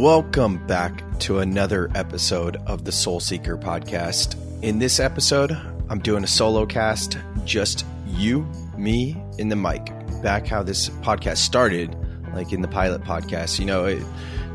Welcome back to another episode of the Soul Seeker podcast. In this episode, I'm doing a solo cast, just you, me, and the mic. Back how this podcast started, like in the pilot podcast. You know, it,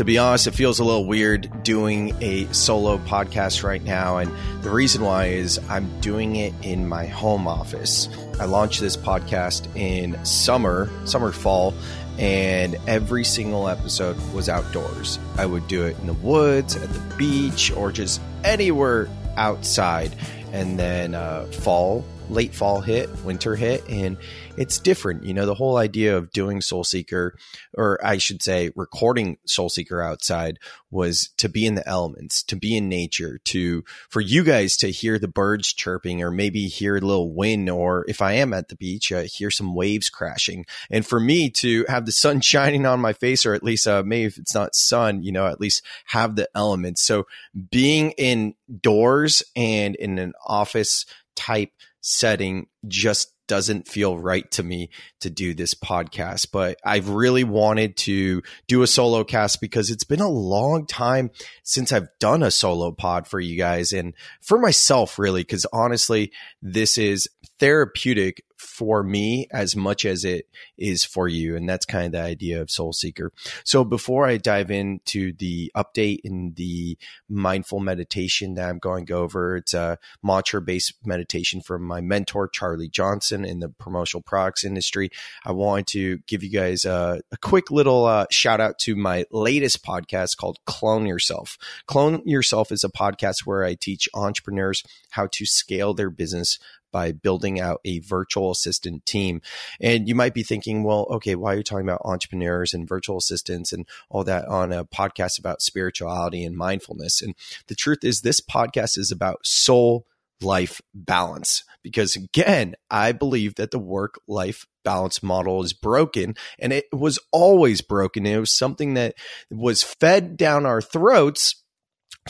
to be honest, it feels a little weird doing a solo podcast right now. And the reason why is I'm doing it in my home office. I launched this podcast in summer, summer, fall, and every single episode was outdoors. I would do it in the woods, at the beach, or just anywhere outside. And then uh, fall, late fall hit, winter hit, and it's different. You know, the whole idea of doing Soul Seeker, or I should say, recording Soul Seeker outside was to be in the elements, to be in nature, to, for you guys to hear the birds chirping or maybe hear a little wind, or if I am at the beach, uh, hear some waves crashing. And for me to have the sun shining on my face, or at least, uh, maybe if it's not sun, you know, at least have the elements. So being indoors and in an office type setting just doesn't feel right to me to do this podcast, but I've really wanted to do a solo cast because it's been a long time since I've done a solo pod for you guys and for myself, really, because honestly, this is therapeutic for me as much as it is for you. And that's kind of the idea of Soul Seeker. So before I dive into the update in the mindful meditation that I'm going over, it's a mantra based meditation from my mentor, Charlie Johnson in the promotional products industry. I wanted to give you guys a, a quick little uh, shout out to my latest podcast called Clone Yourself. Clone Yourself is a podcast where I teach entrepreneurs how to scale their business by building out a virtual assistant team. And you might be thinking, well, okay, why are you talking about entrepreneurs and virtual assistants and all that on a podcast about spirituality and mindfulness? And the truth is, this podcast is about soul life balance. Because again, I believe that the work life balance model is broken and it was always broken. It was something that was fed down our throats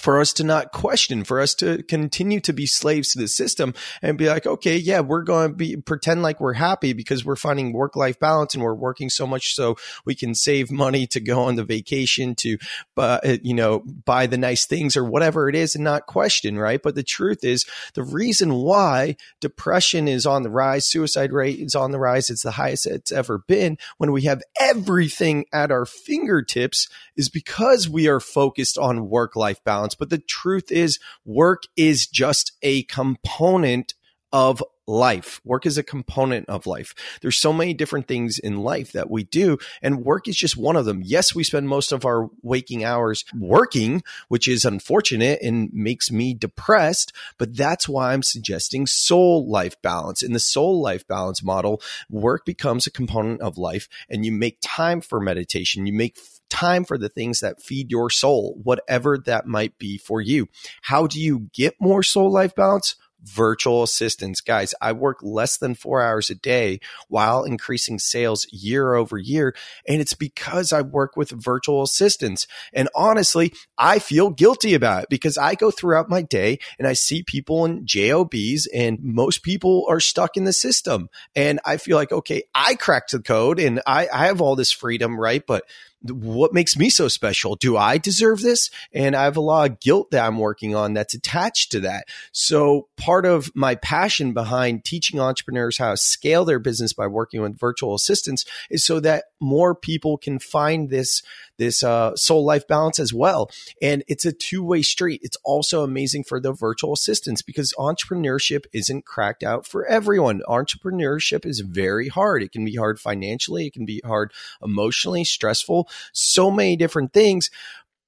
for us to not question, for us to continue to be slaves to the system and be like, okay, yeah, we're going to be pretend like we're happy because we're finding work life balance and we're working so much so we can save money to go on the vacation to, uh, you know, buy the nice things or whatever it is and not question, right? But the truth is the reason why depression is on the rise, suicide rate is on the rise. It's the highest it's ever been when we have everything at our fingertips is because we are focused on work life balance But the truth is, work is just a component of life. Work is a component of life. There's so many different things in life that we do, and work is just one of them. Yes, we spend most of our waking hours working, which is unfortunate and makes me depressed, but that's why I'm suggesting soul life balance. In the soul life balance model, work becomes a component of life, and you make time for meditation. You make time for the things that feed your soul, whatever that might be for you. How do you get more soul life balance? Virtual assistants. Guys, I work less than four hours a day while increasing sales year over year. And it's because I work with virtual assistants. And honestly, I feel guilty about it because I go throughout my day and I see people in JOBs and most people are stuck in the system. And I feel like, okay, I cracked the code and I, I have all this freedom, right? But what makes me so special? Do I deserve this? And I have a lot of guilt that I'm working on that's attached to that. So part of my passion behind teaching entrepreneurs how to scale their business by working with virtual assistants is so that more people can find this this uh, soul life balance as well. And it's a two way street. It's also amazing for the virtual assistants because entrepreneurship isn't cracked out for everyone. Entrepreneurship is very hard. It can be hard financially, it can be hard emotionally, stressful, so many different things.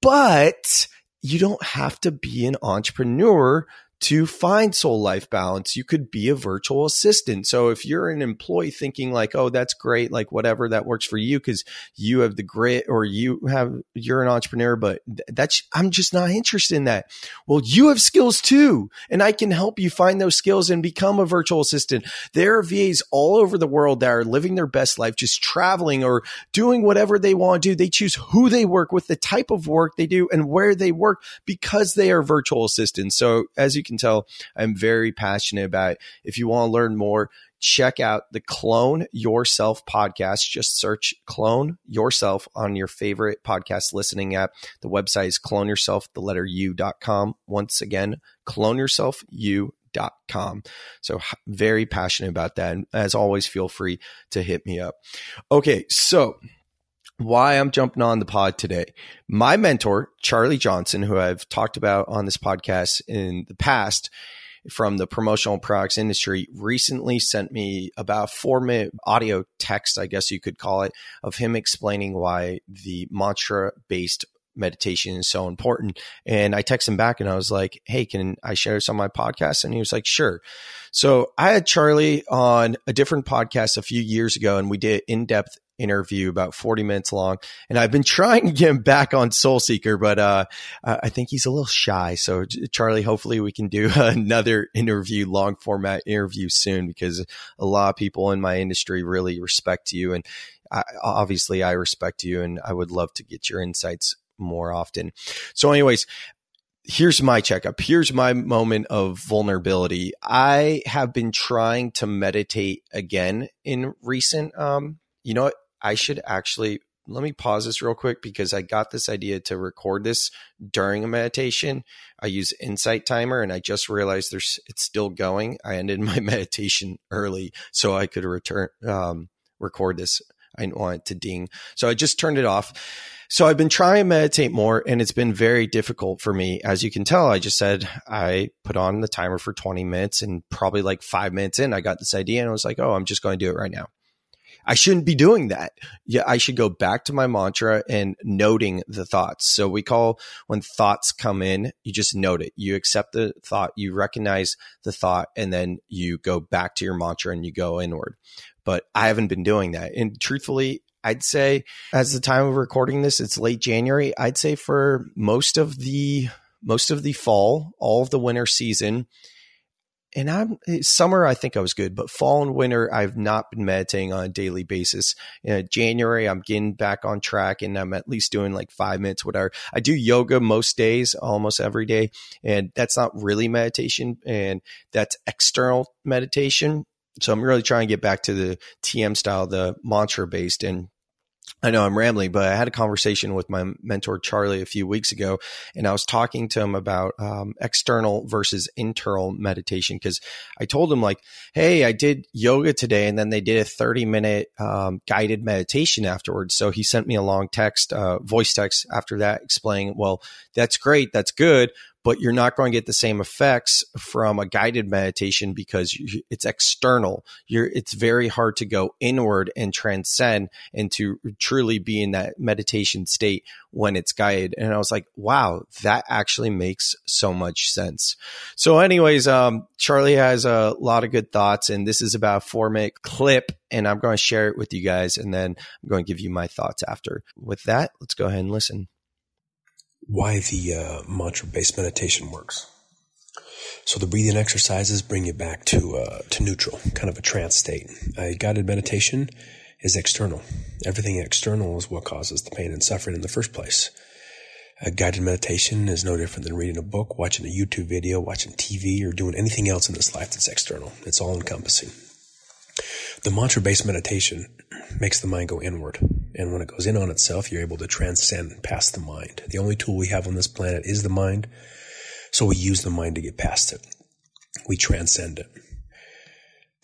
But you don't have to be an entrepreneur to find soul life balance, you could be a virtual assistant. So if you're an employee thinking like, oh, that's great, like whatever that works for you because you have the grit or you have, you're an entrepreneur, but that's, I'm just not interested in that. Well, you have skills too, and I can help you find those skills and become a virtual assistant. There are VAs all over the world that are living their best life, just traveling or doing whatever they want to do. They choose who they work with, the type of work they do, and where they work because they are virtual assistants. So as you can can tell, I'm very passionate about it. If you want to learn more, check out the Clone Yourself podcast. Just search Clone Yourself on your favorite podcast listening app. The website is clone yourself, the letter u.com. Once again, clone yourself, you dot com. So very passionate about that. And as always, feel free to hit me up. Okay. So why I'm jumping on the pod today. My mentor, Charlie Johnson, who I've talked about on this podcast in the past, from the promotional products industry recently sent me about four minute audio text, I guess you could call it, of him explaining why the mantra based meditation is so important. And I texted him back and I was like, Hey, can I share this on my podcast? And he was like, Sure. So I had Charlie on a different podcast a few years ago and we did in depth interview about 40 minutes long. And I've been trying to get him back on Soul Seeker, but uh, I think he's a little shy. So, Charlie, hopefully we can do another interview, long format interview soon because a lot of people in my industry really respect you. And I, obviously, I respect you and I would love to get your insights more often. So, anyways, here's my checkup. Here's my moment of vulnerability. I have been trying to meditate again in recent, um, you know? I should actually let me pause this real quick because I got this idea to record this during a meditation. I use Insight Timer and I just realized there's it's still going. I ended my meditation early so I could return um, record this. I didn't want it to ding. So I just turned it off. So I've been trying to meditate more and it's been very difficult for me. As you can tell, I just said I put on the timer for 20 minutes and probably like five minutes in, I got this idea and I was like, oh, I'm just going to do it right now. I shouldn't be doing that. Yeah, I should go back to my mantra and noting the thoughts. So we call when thoughts come in, you just note it. You accept the thought, you recognize the thought, and then you go back to your mantra and you go inward. But I haven't been doing that. And truthfully, I'd say as the time of recording this, it's late January. I'd say for most of the most of the fall, all of the winter season, and I'm eh, summer. I think I was good, but fall and winter, I've not been meditating on a daily basis. In January, I'm getting back on track, and I'm at least doing like five minutes, whatever. I do yoga most days, almost every day, and that's not really meditation, and that's external meditation. So I'm really trying to get back to the TM style, the mantra based, and I know I'm rambling, but I had a conversation with my mentor Charlie a few weeks ago, and I was talking to him about um, external versus internal meditation because I told him like, "Hey, I did yoga today, and then they did a 30 minute um, guided meditation afterwards." So he sent me a long text, uh, voice text after that, explaining, "Well, that's great, that's good, but you're not going to get the same effects from a guided meditation because it's external. You're, it's very hard to go inward and transcend and to truly be in that meditation state when it's guided. And I was like, wow, that actually makes so much sense. So anyways, um, Charlie has a lot of good thoughts and this is about a four minute clip and I'm going to share it with you guys. And then I'm going to give you my thoughts after with that. Let's go ahead and listen why the uh, mantra based meditation works. So the breathing exercises bring you back to uh, to neutral, kind of a trance state. A guided meditation is external. Everything external is what causes the pain and suffering in the first place. A guided meditation is no different than reading a book, watching a YouTube video, watching TV, or doing anything else in this life that's external. It's all encompassing. The mantra based meditation makes the mind go inward. And when it goes in on itself, you're able to transcend past the mind. The only tool we have on this planet is the mind. So we use the mind to get past it. We transcend it.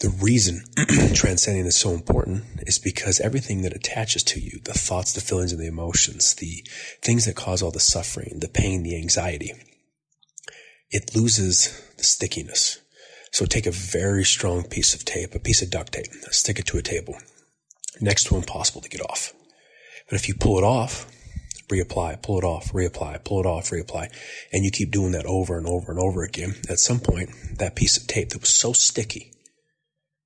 The reason transcending is so important is because everything that attaches to you, the thoughts, the feelings, and the emotions, the things that cause all the suffering, the pain, the anxiety, it loses the stickiness. So take a very strong piece of tape, a piece of duct tape, stick it to a table, next to impossible to get off. But if you pull it off, reapply, pull it off, reapply, pull it off, reapply, and you keep doing that over and over and over again, at some point, that piece of tape that was so sticky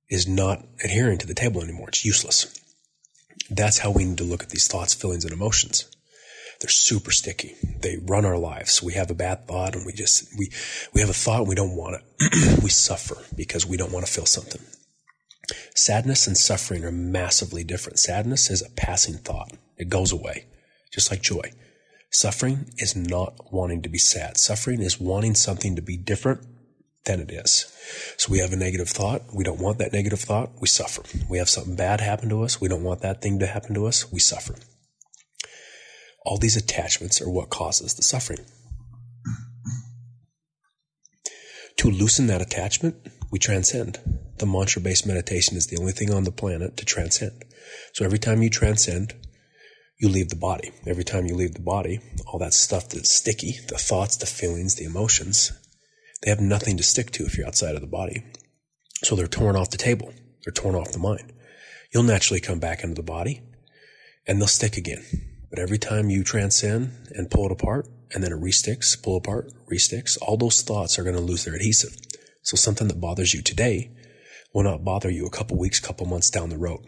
is not adhering to the table anymore. It's useless. That's how we need to look at these thoughts, feelings, and emotions. They're super sticky. They run our lives. We have a bad thought and we just, we, we have a thought and we don't want it. we suffer because we don't want to feel something. Sadness and suffering are massively different. Sadness is a passing thought. It goes away, just like joy. Suffering is not wanting to be sad. Suffering is wanting something to be different than it is. So we have a negative thought. We don't want that negative thought. We suffer. We have something bad happen to us. We don't want that thing to happen to us. We suffer. All these attachments are what causes the suffering. To loosen that attachment, we transcend. The mantra based meditation is the only thing on the planet to transcend. So every time you transcend, you leave the body. Every time you leave the body, all that stuff that's sticky, the thoughts, the feelings, the emotions, they have nothing to stick to if you're outside of the body. So they're torn off the table. They're torn off the mind. You'll naturally come back into the body and they'll stick again. But every time you transcend and pull it apart and then it resticks, pull apart, resticks, all those thoughts are going to lose their adhesive. So something that bothers you today will not bother you a couple weeks, couple months down the road.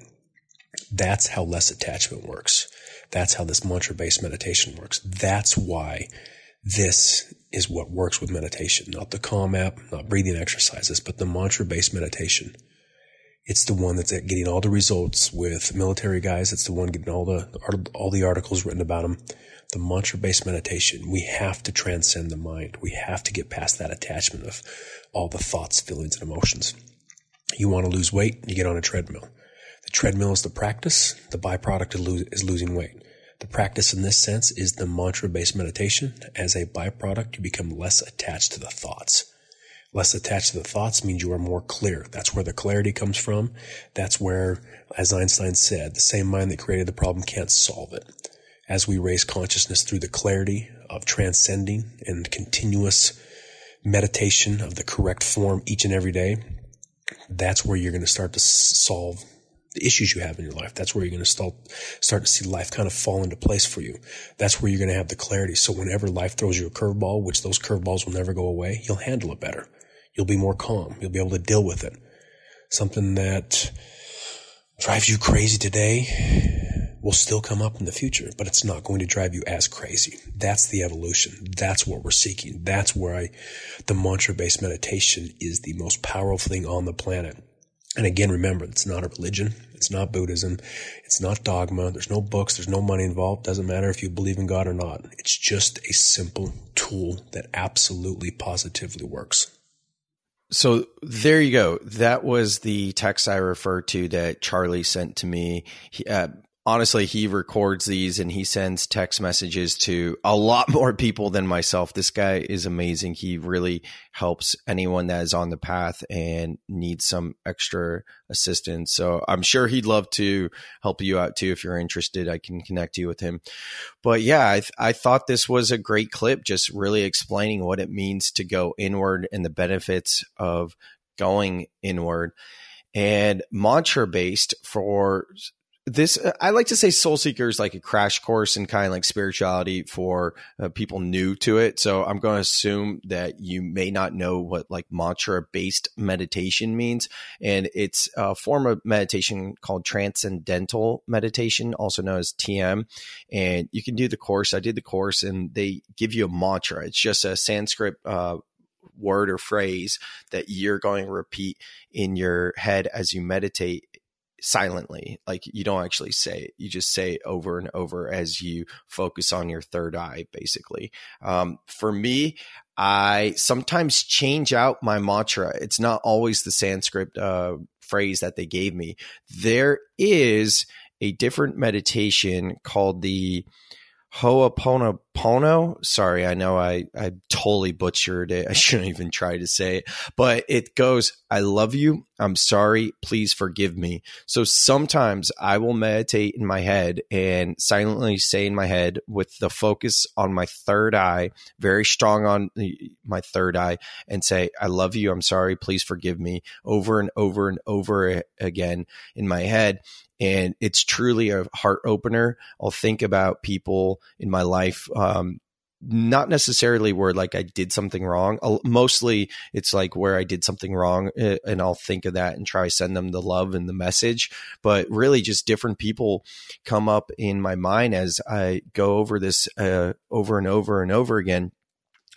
That's how less attachment works. That's how this mantra based meditation works. That's why this is what works with meditation, not the Calm app, not breathing exercises, but the mantra based meditation. It's the one that's getting all the results with military guys. It's the one getting all the all the articles written about them. The mantra based meditation. We have to transcend the mind. We have to get past that attachment of all the thoughts, feelings, and emotions. You want to lose weight, you get on a treadmill. The treadmill is the practice. The byproduct is losing weight. The practice in this sense is the mantra based meditation. As a byproduct, you become less attached to the thoughts. Less attached to the thoughts means you are more clear. That's where the clarity comes from. That's where, as Einstein said, the same mind that created the problem can't solve it. As we raise consciousness through the clarity of transcending and continuous meditation of the correct form each and every day, that's where you're going to start to solve the issues you have in your life. That's where you're going to start, start to see life kind of fall into place for you. That's where you're going to have the clarity. So whenever life throws you a curveball, which those curveballs will never go away, you'll handle it better. You'll be more calm. You'll be able to deal with it. Something that drives you crazy today will still come up in the future, but it's not going to drive you as crazy. That's the evolution. That's what we're seeking. That's where I, the mantra based meditation is the most powerful thing on the planet. And again, remember, it's not a religion. It's not Buddhism. It's not dogma. There's no books. There's no money involved. Doesn't matter if you believe in God or not. It's just a simple tool that absolutely positively works. So there you go. That was the text I referred to that Charlie sent to me. He, uh, honestly, he records these and he sends text messages to a lot more people than myself. This guy is amazing. He really helps anyone that is on the path and needs some extra assistance. So I'm sure he'd love to help you out too. If you're interested, I can connect you with him. But yeah, I, th- I thought this was a great clip, just really explaining what it means to go inward and the benefits of going inward and mantra based for this i like to say soul seeker is like a crash course in kind of like spirituality for uh, people new to it. So i'm going to assume that you may not know what like mantra based meditation means. And it's a form of meditation called transcendental meditation also known as tm and you can do the course. I did the course and they give you a mantra. It's just a sanskrit uh, word or phrase that you're going to repeat in your head as you meditate silently. Like you don't actually say it. You just say it over and over as you focus on your third eye, basically. Um, for me, I sometimes change out my mantra. It's not always the Sanskrit uh, phrase that they gave me. There is a different meditation called the Ho'oponopono. Sorry, I know I, I totally butchered it. I shouldn't even try to say it, but it goes, I love you. I'm sorry. Please forgive me. So sometimes I will meditate in my head and silently say in my head with the focus on my third eye, very strong on my third eye and say, I love you. I'm sorry. Please forgive me over and over and over again in my head and it's truly a heart opener. I'll think about people in my life, um, not necessarily where like I did something wrong. Mostly it's like where I did something wrong, eh, and I'll think of that and try send them the love and the message. But really, just different people come up in my mind as I go over this uh, over and over and over again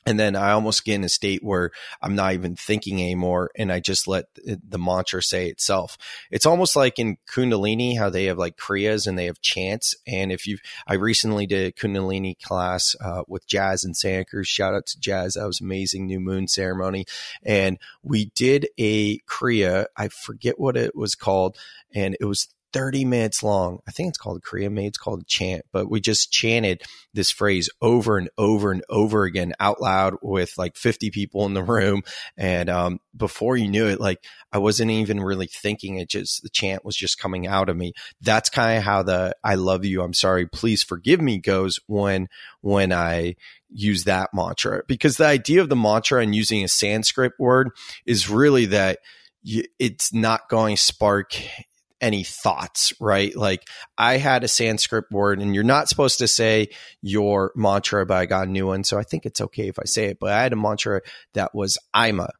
and then I almost get in a state where I'm not even thinking anymore, and I just let the mantra say itself. It's almost like in Kundalini, how they have like kriyas and they have chants. And if you, I recently did a Kundalini class uh, with Jazz and Sanders. Shout out to Jazz, that was amazing. New Moon ceremony, and we did a kriya. I forget what it was called, and it was 30 minutes long. I think it's called a Kriya Maybe it's called chant, but we just chanted this phrase over and over and over again out loud with like 50 people in the room. And um, before you knew it, like I wasn't even really thinking it just, the chant was just coming out of me. That's kind of how the I love you, I'm sorry, please forgive me goes when, when I use that mantra. Because the idea of the mantra and using a Sanskrit word is really that it's not going to spark any thoughts, right? Like I had a Sanskrit word and you're not supposed to say your mantra, but I got a new one. So I think it's okay if I say it, but I had a mantra that was Ima.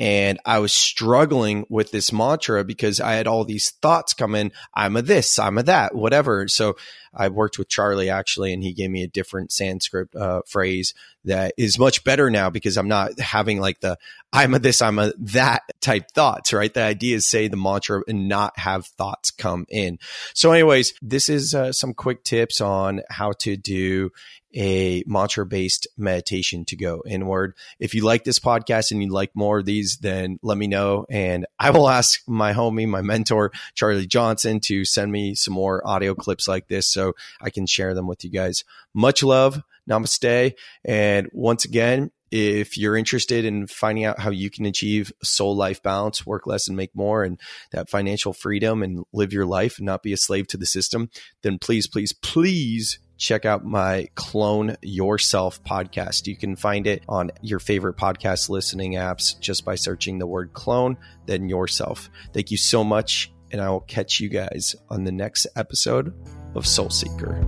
And I was struggling with this mantra because I had all these thoughts come in. I'm a this, I'm a that, whatever. So I worked with Charlie actually, and he gave me a different Sanskrit uh, phrase that is much better now because I'm not having like the I'm a this, I'm a that type thoughts, right? The idea is say the mantra and not have thoughts come in. So, anyways, this is uh, some quick tips on how to do a mantra based meditation to go inward. If you like this podcast and you'd like more of these, then let me know. And I will ask my homie, my mentor, Charlie Johnson, to send me some more audio clips like this so I can share them with you guys. Much love. Namaste. And once again, if you're interested in finding out how you can achieve soul life balance, work less and make more, and that financial freedom and live your life and not be a slave to the system, then please, please, please check out my Clone Yourself podcast. You can find it on your favorite podcast listening apps just by searching the word clone, then yourself. Thank you so much. And I will catch you guys on the next episode of Soul Seeker.